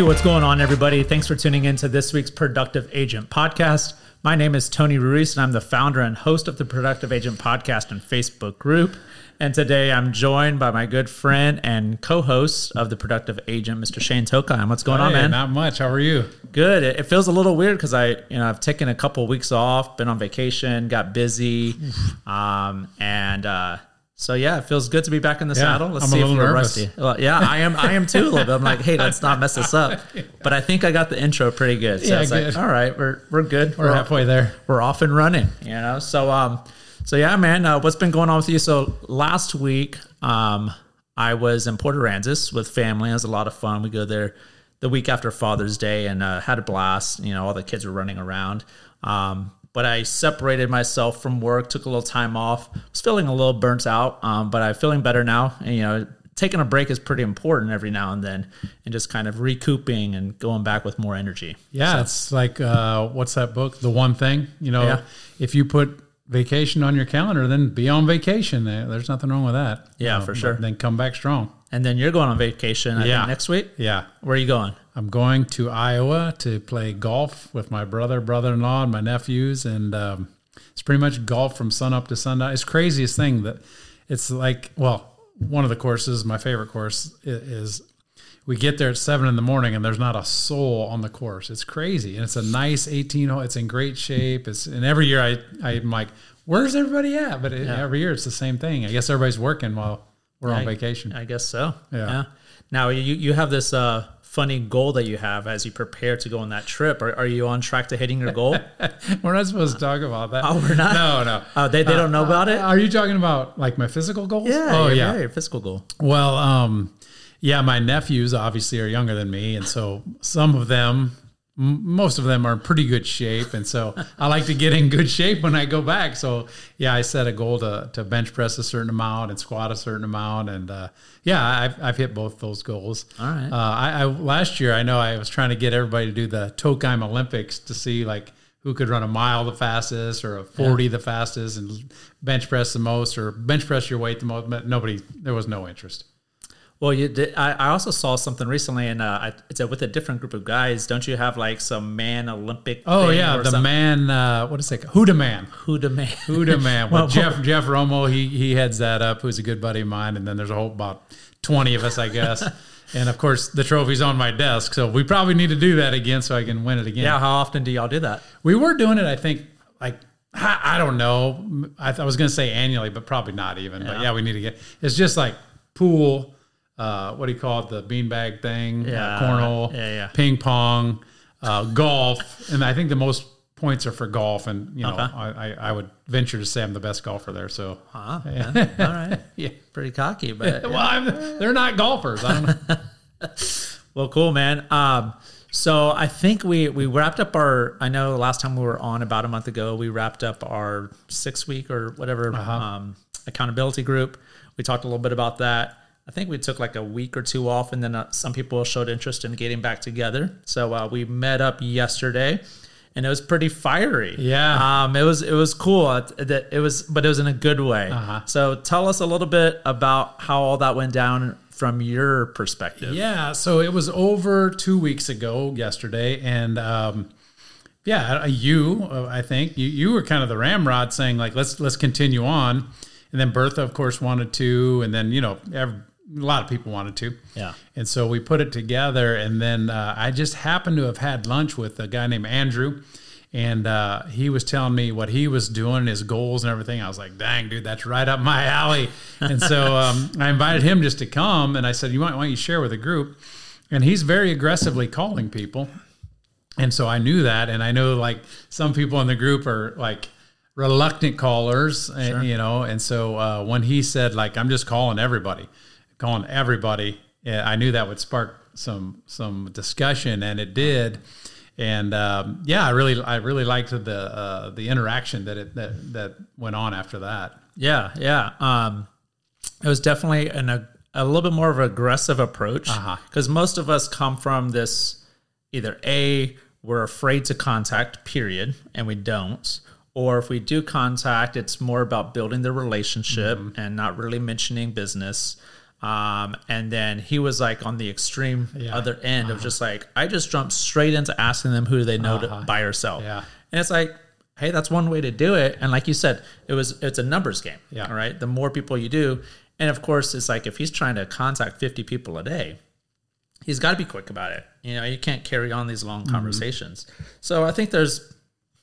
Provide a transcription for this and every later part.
Hey, what's going on, everybody? Thanks for tuning in to this week's Productive Agent podcast. My name is Tony Ruiz, and I'm the founder and host of the Productive Agent podcast and Facebook group. And today I'm joined by my good friend and co-host of the Productive Agent, Mr. Shane Tokheim. What's going on, man? Not much. How are you? Good. It, it feels a little weird because I, you know, I've taken a couple weeks off, been on vacation, got busy, um, and uh, so yeah, it feels good to be back in the Yeah, saddle. Let's I'm see if we're nervous. rusty. Well, yeah, I am. I am too a little bit. I'm like, hey, let's not mess this up. But I think I got the intro pretty good. So Yeah, it's like, good. all right, we're we're good. We're halfway there. we're off and running, you know. So um, so yeah, man, uh, what's been going on with you? So last week, um, I was in Port Aransas with family. It was a lot of fun. We go there the week after Father's Day and uh, had a blast. You know, all the kids were running around. Um, but I separated myself from work, took a little time off. I Was feeling a little burnt out, um, but I'm feeling better now. And, you know, taking a break is pretty important every now and then, and just kind of recouping and going back with more energy. Yeah, it's like uh, what's that book? The One Thing. You know, Yeah. if you put vacation on your calendar, then be on vacation. There's nothing wrong with that. Yeah, You know, for sure. Then come back strong. And then you're going on vacation I think, next week. Yeah. Where are you going? I'm going to Iowa to play golf with my brother, brother-in-law, and my nephews, and um, it's pretty much golf from sun up to sundown. It's craziest thing that it's like. Well, one of the courses, my favorite course, is we get there at seven in the morning and there's not a soul on the course. It's crazy, and it's a nice 18 hole. It's in great shape. It's and every year I I'm like, where's everybody at? But it, every year it's the same thing. I guess everybody's working while we're on vacation. I guess so. Yeah. Now you you have this uh, funny goal that you have as you prepare to go on that trip. Are, are you on track to hitting your goal? we're not supposed to talk about that. Oh, we're not? No, no. Oh, they, they don't know about it. Are you talking about like my physical goals? yeah. Oh your- yeah. Your physical goal. Well, um, yeah, my nephews obviously are younger than me, and so some of them, most of them are in pretty good shape, and so I like to get in good shape when I go back. So yeah, I set a goal to to bench press a certain amount and squat a certain amount, and uh, yeah, I've I've hit both those goals. All right. Uh, I, I last year I know I was trying to get everybody to do the Tokheim Olympics to see like who could run a mile the fastest or a 40 the fastest and bench press the most or bench press your weight the most but nobody there was no interest Well, you did. I, I also saw something recently, and uh, I, it's a, with a different group of guys. Don't you have like some man Olympic? oh yeah the something? man uh, what is it huda man Who the man? huda man Well, well, jeff jeff romo he he heads that up who's a good buddy of mine and then there's a whole about 20 of us i guess and of course the trophy's on my desk so we probably need to do that again so i can win it again Yeah. How often do y'all do that? We were doing it, I think, like I, don't know. I, th- I was going to say annually, but probably not even. But yeah, we need to get. It's just like pool. Uh, what do you call it? The beanbag thing. Yeah. Uh, cornhole. Yeah, yeah. Ping pong. Uh, golf, and I think the most points are for golf. And you know, Okay. I, I, would venture to say I'm the best golfer there. So Huh? Yeah. All right. yeah. Pretty cocky, but Well, I'm, they're not golfers. I don't know. Well, cool, man. Um, so I think we we wrapped up our. I know last time we were on about a month ago, we wrapped up our six week or whatever um, accountability group. We talked a little bit about that. I think we took like a week or two off, and then uh, some people showed interest in getting back together. So uh, we met up yesterday, and it was pretty fiery. Yeah. um, it was it was cool. It, it, it was, but it was in a good way. Uh-huh. So tell us a little bit about how all that went down from your perspective. Yeah, so it was over two weeks ago yesterday, and um, yeah, uh, you, uh, I think you you were kind of the ramrod saying like let's let's continue on, and then Bertha, of course, wanted to, and then you know a lot of people wanted to, Yeah. and so we put it together, and then uh, I just happened to have had lunch with a guy named Andrew. And uh, he was telling me what he was doing, his goals and everything. I was like, "Dang, dude, that's right up my alley." And so um, I invited him just to come, and I said, "You might want? You share with the group?" And he's very aggressively calling people, and so I knew that, and I know like some people in the group are like reluctant callers, and, you know. And so uh, when he said like, "I'm just calling everybody," calling everybody, yeah, I knew that would spark some some discussion, and it did. And um, yeah, I really I really liked the uh, the interaction that it that that went on after that. Yeah, yeah. Um, it was definitely an, a, a little bit more of an aggressive approach Uh-huh. because most of us come from this either a we're afraid to contact, period, and we don't, or if we do contact, it's more about building the relationship and not really mentioning business. Um, and then he was like on the extreme Yeah. other end of just like, I just jumped straight into asking them who do they know to buy or sell. Yeah. And it's like, hey, that's one way to do it. And like you said, it was it's a numbers game. Yeah. All right. The more people you do, and of course, it's like if he's trying to contact 50 people a day, he's got to be quick about it. You know, you can't carry on these Mm-hmm. long conversations. So I think there's,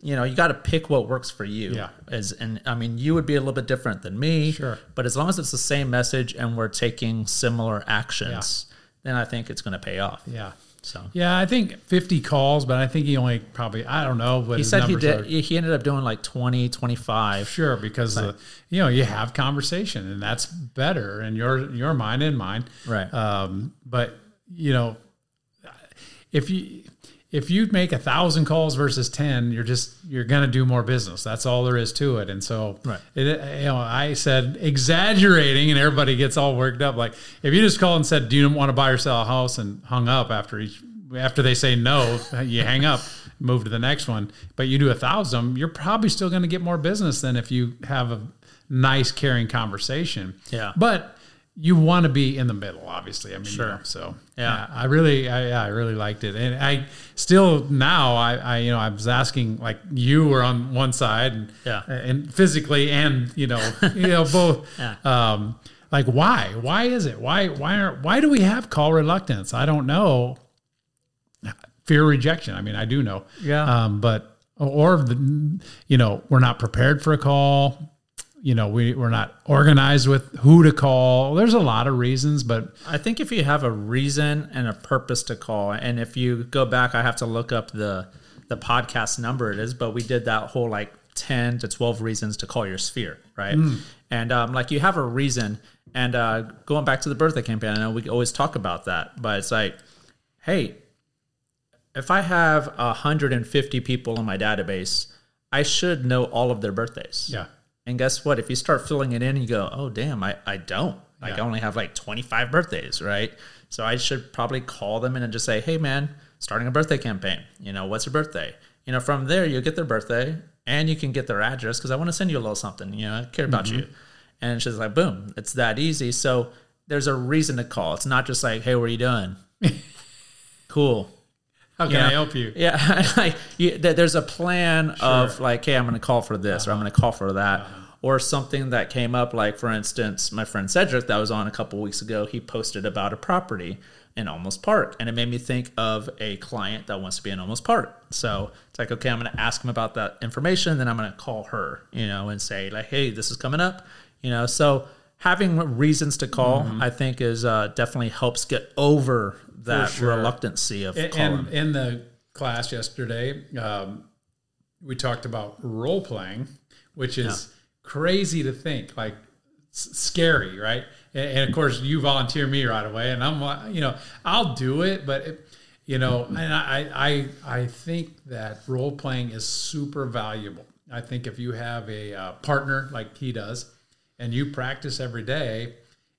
you know, you got to pick what works for you. Yeah. As and I mean, you would be a little bit different than me. Sure. But as long as it's the same message and we're taking similar actions, then I think it's going to pay off. Yeah. So Yeah, I think 50 calls, but I think he only probably, I don't know. What he said he did. are. He ended up doing like 20, 25. Sure, because uh, you know you have conversation, and that's better in your your mind and mine. Right. Um, but you know, if you if you make a thousand calls versus ten, you're just you're gonna do more business. That's all there is to it. And so, Right. it, you know, I said exaggerating, and everybody gets all worked up. Like if you just call and said, "Do you want to buy or sell a house?" and hung up after each after they say no, you hang up, move to the next one. But you do a thousand, you're probably still going to get more business than if you have a nice, caring conversation. Yeah. But you want to be in the middle, obviously. I mean, Sure. you know, so Yeah. I really, I, yeah, I really liked it, and I still now, I, I, you know, I was asking like you were on one side, and Yeah. and physically, and you know, you know, both. Yeah. Um, like why? Why is it? Why? Why aren't, Why do we have call reluctance? I don't know. Fear rejection. I mean, I do know. Yeah. Um, but or the, you know, we're not prepared for a call. You know, we we're not organized with who to call. There's a lot of reasons, but I think if you have a reason and a purpose to call, and if you go back, I have to look up the the podcast number it is, but we did that whole like ten to twelve reasons to call your sphere, right? And um, like you have a reason, and uh, going back to the birthday campaign, I know we always talk about that, but it's like, hey, if I have hundred and fifty people in my database, I should know all of their birthdays. yeah, And guess what? If you start filling it in, you go, oh, damn, I, I don't. Like, Yeah. I only have like 25 birthdays, right? So I should probably call them in and just say, hey, man, starting a birthday campaign. You know, what's your birthday? You know, from there, you'll get their birthday and you can get their address because I want to send you a little something. You know, I care about mm-hmm. you. And she's like, boom, it's that easy. So there's a reason to call. It's not just like, hey, what are you doing? cool. How can Yeah. I help you? Yeah, like you, there's a plan of like, hey, I'm going to call for this or I'm going to call for that, uh-huh. or something that came up. Like for instance, my friend Cedric that was on a couple weeks ago, he posted about a property in Olmos Park, and it made me think of a client that wants to be in Olmos Park. So it's like, okay, I'm going to ask him about that information, then I'm going to call her, you know, and say like, hey, this is coming up, you know. So having reasons to call, I think, is uh, definitely helps get over that sure. reluctancy of And, calling. and in the class yesterday, um, we talked about role playing, which is crazy to think, like scary, right? And, and of course, you volunteer me right away, and I'm, you know, I'll do it, but it, you know, and I, I, I think that role playing is super valuable. I think if you have a uh, partner like he does, and you practice every day,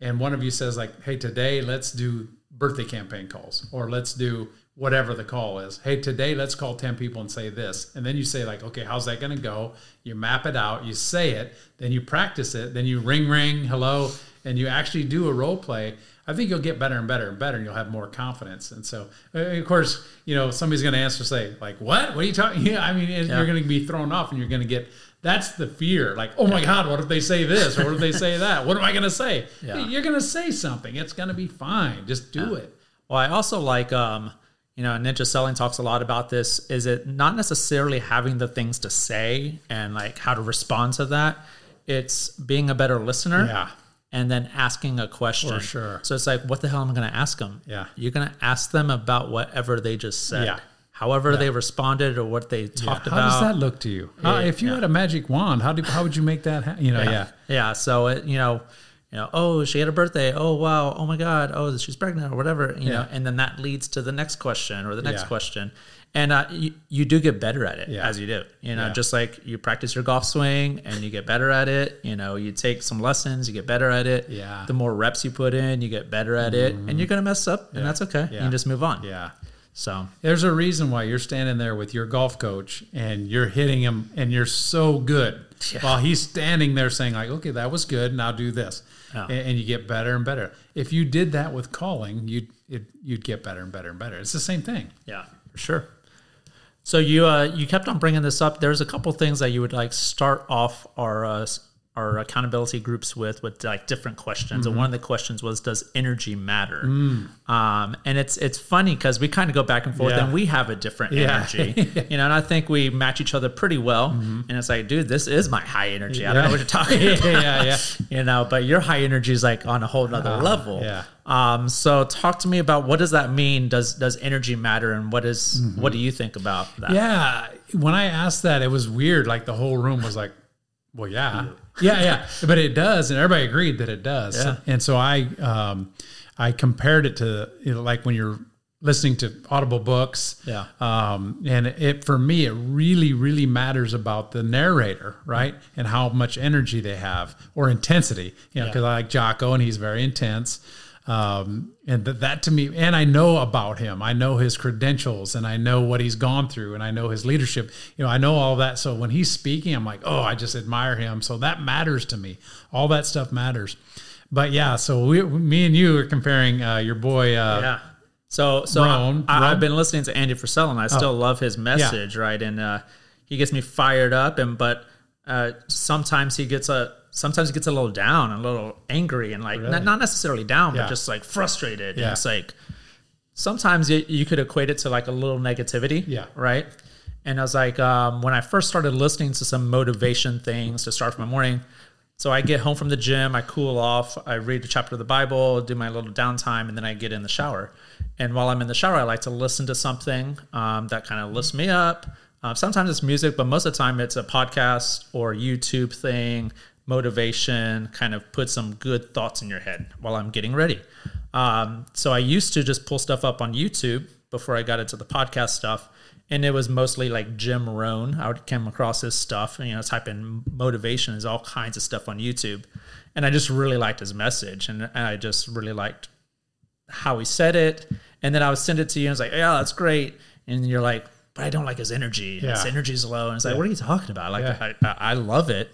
and one of you says like, "Hey, today let's do birthday campaign calls, or let's do whatever the call is. Hey, today let's call ten people and say this," and then you say like, "Okay, how's that going to go?" You map it out, you say it, then you practice it, then you ring ring hello, and you actually do a role play. I think you'll get better and better and better, and you'll have more confidence. And so, uh, of course, you know somebody's going to answer say like, "What? What are you talking?" Yeah, I mean, you're going to be thrown off, and you're going to get that's the fear. Like, oh my God, what if they say this? Or what if they say that? What am I going to say? Yeah. You're going to say something. It's going to be fine. Just do it. Well, I also like, um, you know, Ninja Selling talks a lot about this. Is it not necessarily having the things to say and like how to respond to that? It's being a better listener. Yeah. And then asking a question. For sure. So it's like, what the hell am I going to ask them? Yeah. You're going to ask them about whatever they just said. Yeah. However they responded or what they talked how about. How does that look to you? How- Yeah, if you yeah. had a magic wand, how do how would you make that? Ha- you know, yeah. Yeah. So it, you know, you know, oh, she had a birthday. Oh, wow. Oh my God. Oh, she's pregnant or whatever. You know, and then that leads to the next question or the next Yeah. question. And uh, you, you do get better at it Yeah. as you do. You know, Yeah. just like you practice your golf swing and you get better at it. You know, you take some lessons, you get better at it. Yeah. Mm-hmm. The more reps you put in, you get better at it. And you're going to mess up, and that's okay. You can just move on. Yeah. So There's a reason why you're standing there with your golf coach and you're hitting him and you're so good Yeah. while he's standing there saying like, okay, that was good. Now do this. Yeah. And, and you get better and better. If you did that with calling, you'd, it, you'd get better and better and better. It's the same thing. yeah, for sure. So you uh, you kept on bringing this up. There's a couple things that you would like start off our uh, our accountability groups with with like different questions. And mm-hmm. one of the questions was, "Does energy matter?" Mm. Um, and it's it's funny because we kind of go back and forth, Yeah. and we have a different Yeah. energy, you know. And I think we match each other pretty well. Mm-hmm. And it's like, dude, this is my high energy. I don't know what you're talking yeah, about. yeah, yeah. you know but your high energy is like on a whole nother ah, level yeah. um so talk to me about what does that mean does does energy matter and what is- mm-hmm. what do you think about that Yeah. When I asked that, it was weird. Like the whole room was like, well, yeah. Yeah, yeah. But it does. And everybody agreed that it does. Yeah. And so I um I compared it to you know, like when you're listening to audible books. Yeah. Um, and it for me, it really, really matters about the narrator, right? And how much energy they have or intensity. You know, Yeah. because I like Jocko and he's very intense. Um, and th- that to me, and I know about him. I know his credentials, and I know what he's gone through, and I know his leadership. You know, I know all that. So when he's speaking, I'm like, oh, I just admire him. So that matters to me. All that stuff matters. But yeah, so we, me and you are comparing uh, your boy. Uh, yeah so so Rohn, I, i've been listening to andy Frisella and i still love his message right and uh he gets me fired up and but uh sometimes he gets a sometimes he gets a little down and a little angry and like not, not necessarily down Yeah. but just like frustrated Yeah. and it's like sometimes you, you could equate it to like a little negativity. Yeah. Right. And I was like, um, when I first started listening to some motivation things to start from my morning, so I get home from the gym, I cool off, I read a chapter of the Bible, do my little downtime, and then I get in the shower. And while I'm in the shower, I like to listen to something um, that kind of lifts me up. Uh, sometimes it's music, but most of the time it's a podcast or YouTube thing, motivation, kind of put some good thoughts in your head while I'm getting ready. Um, so I used to just pull stuff up on YouTube before I got into the podcast stuff. And it was mostly like Jim Rohn. I would come across his stuff, and, you know, type in motivation. There's all kinds of stuff on YouTube. And I just really liked his message. And, and I just really liked how he said it. And then I would send it to you and it's like, yeah, that's great. And you're like, but I don't like his energy. His Yeah. energy's low. And it's like, what are you talking about? Like. I, I, I love it.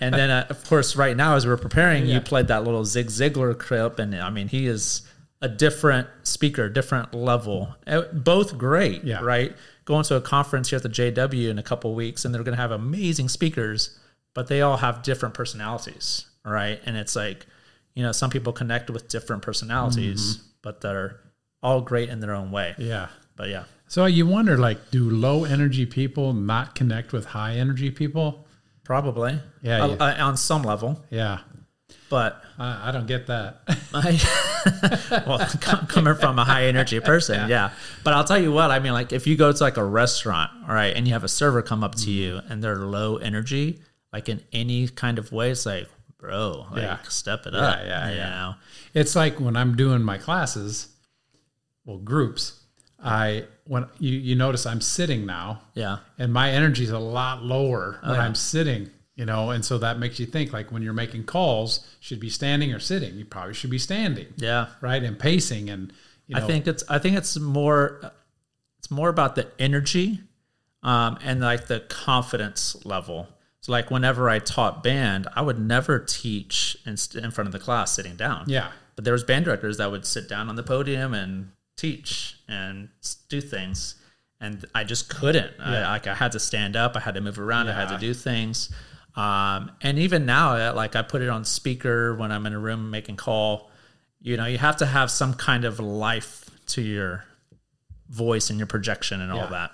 And then, uh, of course, right now, as we're preparing, you played that little Zig Ziglar clip. And I mean, he is a different speaker, different level. Uh, Both great, Yeah. right? Going to a conference here at the JW in a couple of weeks, and they're going to have amazing speakers, but they all have different personalities, right? And it's like, you know, some people connect with different personalities, but they're all great in their own way. Yeah. But yeah, So you wonder, like, do low energy people not connect with high energy people? probably. Yeah, Uh, yeah. uh, on some level, Yeah. but I, I don't get that. I, well, com- coming from a high energy person, yeah. But I'll tell you what, I mean, like if you go to like a restaurant, all right, and you have a server come up to you and they're low energy, like in any kind of way, it's like, bro, like Yeah. step it up. yeah, you yeah. know? it's like when I'm doing my classes, well, groups, I, when you, you notice I'm sitting now Yeah. and my energy is a lot lower when yeah. I'm sitting, you know, and so that makes you think like when you're making calls, should be standing or sitting. You probably should be standing, Yeah. right? And pacing and, you know, I think it's I think it's more it's more about the energy um, and like the confidence level. So like whenever I taught band, I would never teach in, in front of the class sitting down. yeah, But there was band directors that would sit down on the podium and teach and do things, and I just couldn't. I, like I had to stand up, I had to move around, I had to do things. Um, and even now, like I put it on speaker when I'm in a room making call. You know, you have to have some kind of life to your voice and your projection and all Yeah. that.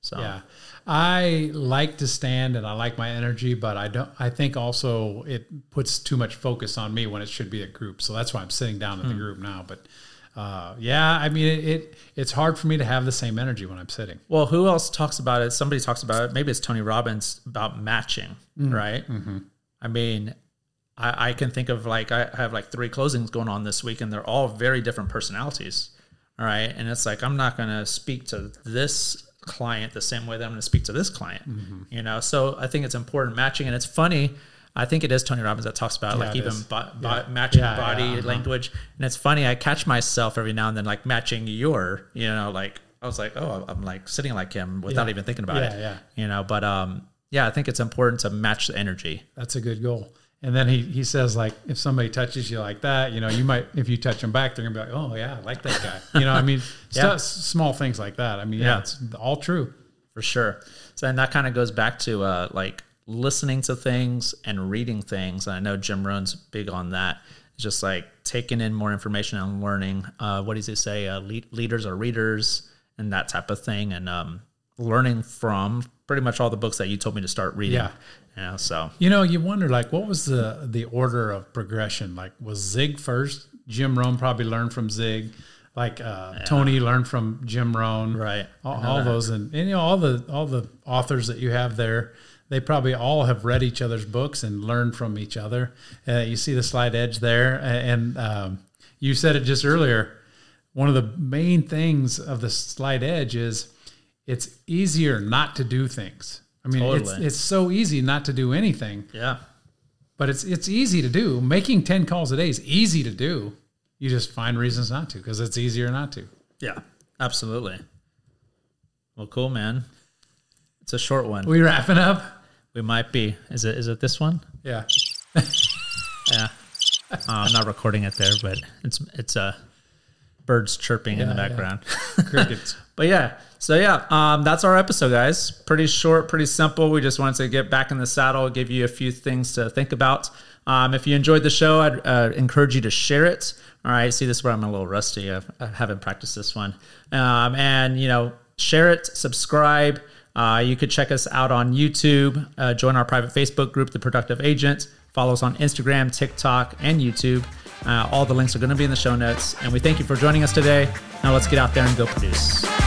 So Yeah. I like to stand and I like my energy, but I don't I think also it puts too much focus on me when it should be a group. So that's why I'm sitting down Hmm. in the group now. But uh, yeah, I mean it, it it's hard for me to have the same energy when I'm sitting. Well, who else talks about it? Somebody talks about it. Maybe it's Tony Robbins about matching, mm-hmm. right? Mm-hmm. I mean, I, I can think of like I have like three closings going on this week, and they're all very different personalities. All right, and it's like I'm not going to speak to this client the same way that I'm going to speak to this client. Mm-hmm. You know, so I think it's important matching, and it's funny. I think it is Tony Robbins that talks about Yeah, like even bo- bo- matching body uh-huh. language, and it's funny. I catch myself every now and then like matching your, you know, like I was like, oh, I'm like sitting like him without even thinking about it. yeah. You know, but um, yeah, I think it's important to match the energy. That's a good goal. And then he, he says like if somebody touches you like that, you know, you might if you touch them back, they're gonna be like, oh yeah, I like that guy. You know, I mean, Yeah. stuff, small things like that. I mean, yeah, Yeah. it's all true. for sure. So and that kind of goes back to uh, like listening to things and reading things. And I know Jim Rohn's big on that. Just like taking in more information and learning. Uh, what does he say? Uh, lead, leaders are readers and that type of thing. And um, learning from pretty much all the books that you told me to start reading. Yeah. You know, so You know, you wonder like what was the the order of progression? Like was Zig first? Jim Rohn probably learned from Zig. Like uh, Tony learned from Jim Rohn. Right. All, all those and, and you know all the all the authors that you have there, they probably all have read each other's books and learned from each other. Uh, you see the slight edge there, and um, you said it just earlier. One of the main things of the slight edge is it's easier not to do things. I mean, it's, Totally. it's so easy not to do anything yeah. but it's it's easy to do. Making ten calls a day is easy to do. You just find reasons not to because it's easier not to. Yeah. Absolutely. Well, cool, man. It's a short one. We wrapping up? We might be. Is it? Is it this one? Yeah. Yeah. Uh, I'm not recording it there, but it's it's uh, birds chirping in the Yeah, yeah. background. Crickets. but yeah, so yeah, um, that's our episode, guys. Pretty short, pretty simple. We just wanted to get back in the saddle, give you a few things to think about. Um, if you enjoyed the show, I'd uh, encourage you to share it. All right, see, this is where I'm a little rusty. I've, I haven't practiced this one. Um, and, you know, share it, subscribe. Uh, you could check us out on YouTube, uh, join our private Facebook group, The Productive Agent. Follow us on Instagram, TikTok, and YouTube. Uh, all the links are going to be in the show notes. And we thank you for joining us today. Now let's get out there and go produce.